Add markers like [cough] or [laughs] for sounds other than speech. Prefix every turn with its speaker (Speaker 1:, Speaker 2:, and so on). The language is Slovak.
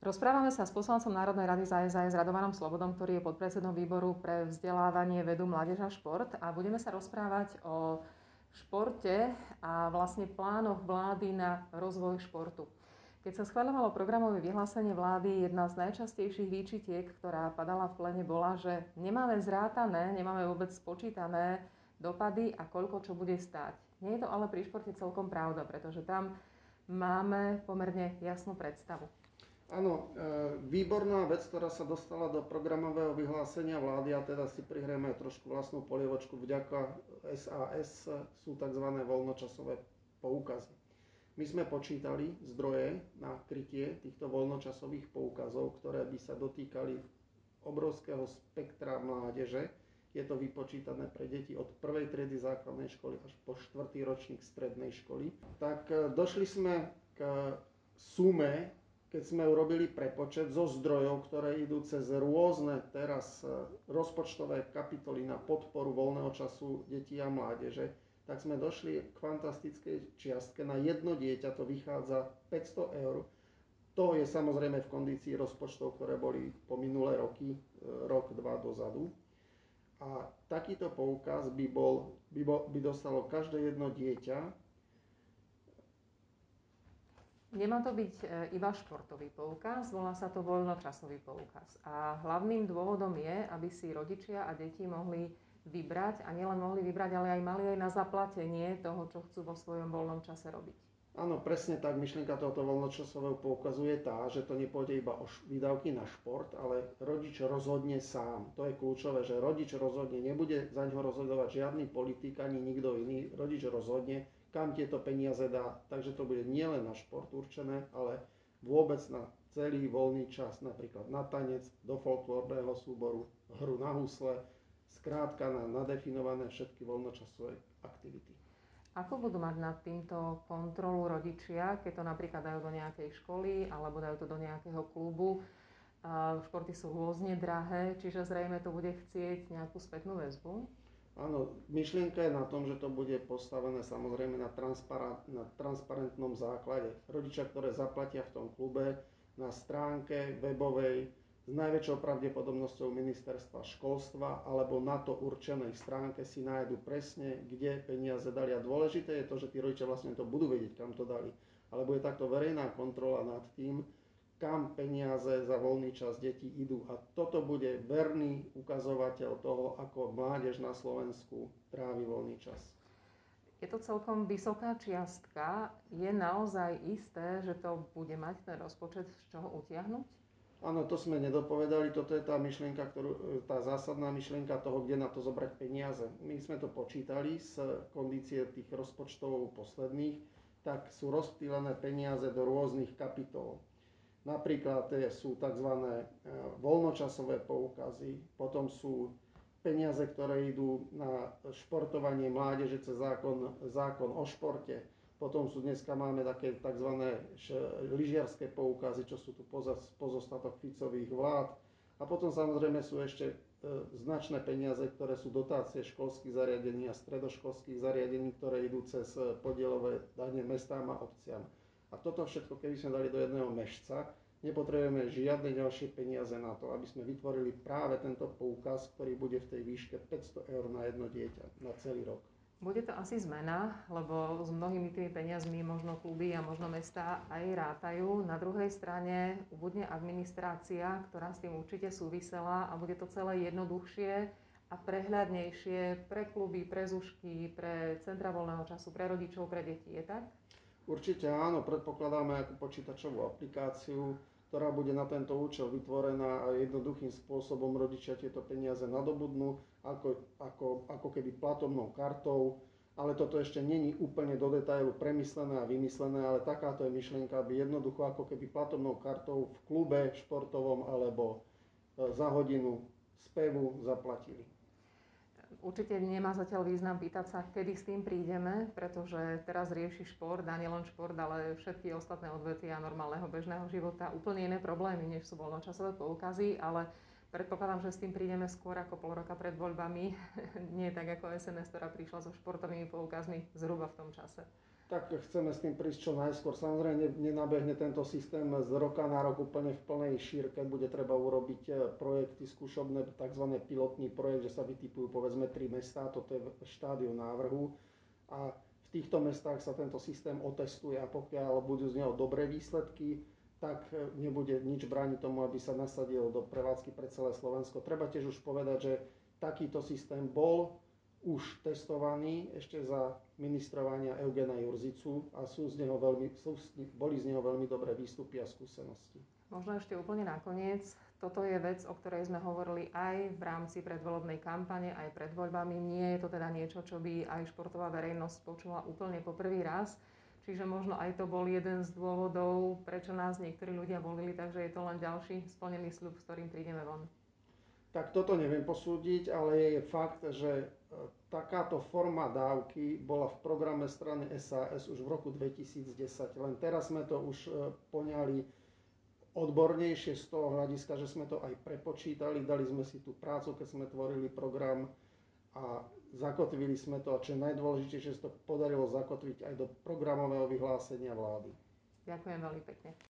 Speaker 1: Rozprávame sa s poslancom Národnej rady za SAS Radovanom Slobodom, ktorý je podpredsedom výboru pre vzdelávanie, vedu, mládež a šport. A budeme sa rozprávať o športe a vlastne plánoch vlády na rozvoj športu. Keď sa schváľovalo programové vyhlásenie vlády, jedna z najčastejších výčitiek, ktorá padala v plene, bola, že nemáme zrátané, nemáme vôbec spočítané dopady a koľko čo bude stáť. Nie je to ale pri športe celkom pravda, pretože tam máme pomerne jasnú predstavu.
Speaker 2: Áno, e, výborná vec, ktorá sa dostala do programového vyhlásenia vlády a teda si prihrieme trošku vlastnú polievočku vďaka SAS sú tzv. voľnočasové poukazy. My sme počítali zdroje na krytie týchto voľnočasových poukazov, ktoré by sa dotýkali obrovského spektra mládeže. Je to vypočítané pre deti od prvej triedy základnej školy až po štvrtý ročník strednej školy. Tak e, došli sme k sume keď sme urobili prepočet zo zdrojov, ktoré idú cez rôzne teraz e, rozpočtové kapitoly na podporu voľného času detí a mládeže, tak sme došli k fantastickej čiastke. Na jedno dieťa to vychádza 500 eur. To je samozrejme v kondícii rozpočtov, ktoré boli po minulé roky, e, rok, dva dozadu. A takýto poukaz by, bol, by, bol, by dostalo každé jedno dieťa
Speaker 1: Nemá to byť e, iba športový poukaz, volá sa to voľnočasový poukaz. A hlavným dôvodom je, aby si rodičia a deti mohli vybrať a nielen mohli vybrať, ale aj mali aj na zaplatenie toho, čo chcú vo svojom voľnom čase robiť.
Speaker 2: Áno, presne tak. Myšlienka tohoto voľnočasového poukazu je tá, že to nepôjde iba o výdavky na šport, ale rodič rozhodne sám. To je kľúčové, že rodič rozhodne, nebude za ňo rozhodovať žiadny politik ani nikto iný. Rodič rozhodne, kam tieto peniaze dá. Takže to bude nielen na šport určené, ale vôbec na celý voľný čas, napríklad na tanec, do folklórneho súboru, hru na husle, skrátka na nadefinované všetky voľnočasové aktivity.
Speaker 1: Ako budú mať nad týmto kontrolu rodičia, keď to napríklad dajú do nejakej školy alebo dajú to do nejakého klubu? Športy sú rôzne drahé, čiže zrejme to bude chcieť nejakú spätnú väzbu.
Speaker 2: Áno, myšlienka je na tom, že to bude postavené samozrejme na, na transparentnom základe. Rodičia, ktoré zaplatia v tom klube na stránke webovej s najväčšou pravdepodobnosťou ministerstva školstva alebo na to určenej stránke si nájdu presne, kde peniaze dali. A dôležité je to, že tí rodičia vlastne to budú vedieť, kam to dali. Ale bude takto verejná kontrola nad tým, kam peniaze za voľný čas detí idú. A toto bude verný ukazovateľ toho, ako mládež na Slovensku trávi voľný čas.
Speaker 1: Je to celkom vysoká čiastka. Je naozaj isté, že to bude mať ten rozpočet z čoho utiahnuť?
Speaker 2: Áno, to sme nedopovedali. Toto je tá myšlienka, ktorú, tá zásadná myšlienka toho, kde na to zobrať peniaze. My sme to počítali z kondície tých rozpočtov posledných, tak sú rozptýlené peniaze do rôznych kapitol. Napríklad sú tzv. E, voľnočasové poukazy, potom sú peniaze, ktoré idú na športovanie mládeže cez zákon, zákon o športe. Potom sú dneska máme také tzv. lyžiarské poukazy, čo sú tu pozostatok Ficových vlád. A potom samozrejme sú ešte e, značné peniaze, ktoré sú dotácie školských zariadení a stredoškolských zariadení, ktoré idú cez podielové dane mestám a obciam. A toto všetko, keby sme dali do jedného mešca, nepotrebujeme žiadne ďalšie peniaze na to, aby sme vytvorili práve tento poukaz, ktorý bude v tej výške 500 eur na jedno dieťa na celý rok.
Speaker 1: Bude to asi zmena, lebo s mnohými tými peniazmi možno kluby a možno mesta aj rátajú. Na druhej strane ubudne administrácia, ktorá s tým určite súvisela a bude to celé jednoduchšie a prehľadnejšie pre kluby, pre zušky, pre centra voľného času, pre rodičov, pre deti. Je tak?
Speaker 2: Určite áno, predpokladáme ako počítačovú aplikáciu, ktorá bude na tento účel vytvorená a jednoduchým spôsobom rodičia tieto peniaze nadobudnú, ako, ako, ako keby platobnou kartou, ale toto ešte není úplne do detailu premyslené a vymyslené, ale takáto je myšlienka, aby jednoducho ako keby platobnou kartou v klube športovom alebo e, za hodinu spevu zaplatili.
Speaker 1: Určite nemá zatiaľ význam pýtať sa, kedy s tým prídeme, pretože teraz rieši šport, a nielen šport, ale všetky ostatné odvetvia normálneho bežného života úplne iné problémy, než sú voľnočasové poukazy, ale predpokladám, že s tým prídeme skôr ako pol roka pred voľbami, [laughs] nie tak ako SNS, ktorá prišla so športovými poukazmi zhruba v tom čase.
Speaker 2: Tak chceme s tým prísť čo najskôr. Samozrejme nenabehne tento systém z roka na rok úplne v plnej šírke. Bude treba urobiť e, projekty skúšobné, tzv. pilotný projekt, že sa vytipujú povedzme tri mestá, toto je štádiu návrhu. A v týchto mestách sa tento systém otestuje a pokiaľ budú z neho dobré výsledky, tak e, nebude nič brániť tomu, aby sa nasadil do prevádzky pre celé Slovensko. Treba tiež už povedať, že takýto systém bol už testovaný ešte za ministrovania Eugena Jurzicu a sú z neho veľmi, sú, boli z neho veľmi dobré výstupy a skúsenosti.
Speaker 1: Možno ešte úplne nakoniec, toto je vec, o ktorej sme hovorili aj v rámci predvolebnej kampane, aj pred voľbami. Nie je to teda niečo, čo by aj športová verejnosť počula úplne po prvý raz. Čiže možno aj to bol jeden z dôvodov, prečo nás niektorí ľudia volili, takže je to len ďalší splnený sľub, s ktorým prídeme von.
Speaker 2: Tak toto neviem posúdiť, ale je fakt, že e, takáto forma dávky bola v programe strany SAS už v roku 2010. Len teraz sme to už e, poňali odbornejšie z toho hľadiska, že sme to aj prepočítali, dali sme si tú prácu, keď sme tvorili program a zakotvili sme to a čo je najdôležitejšie, že to podarilo zakotviť aj do programového vyhlásenia vlády.
Speaker 1: Ďakujem veľmi pekne.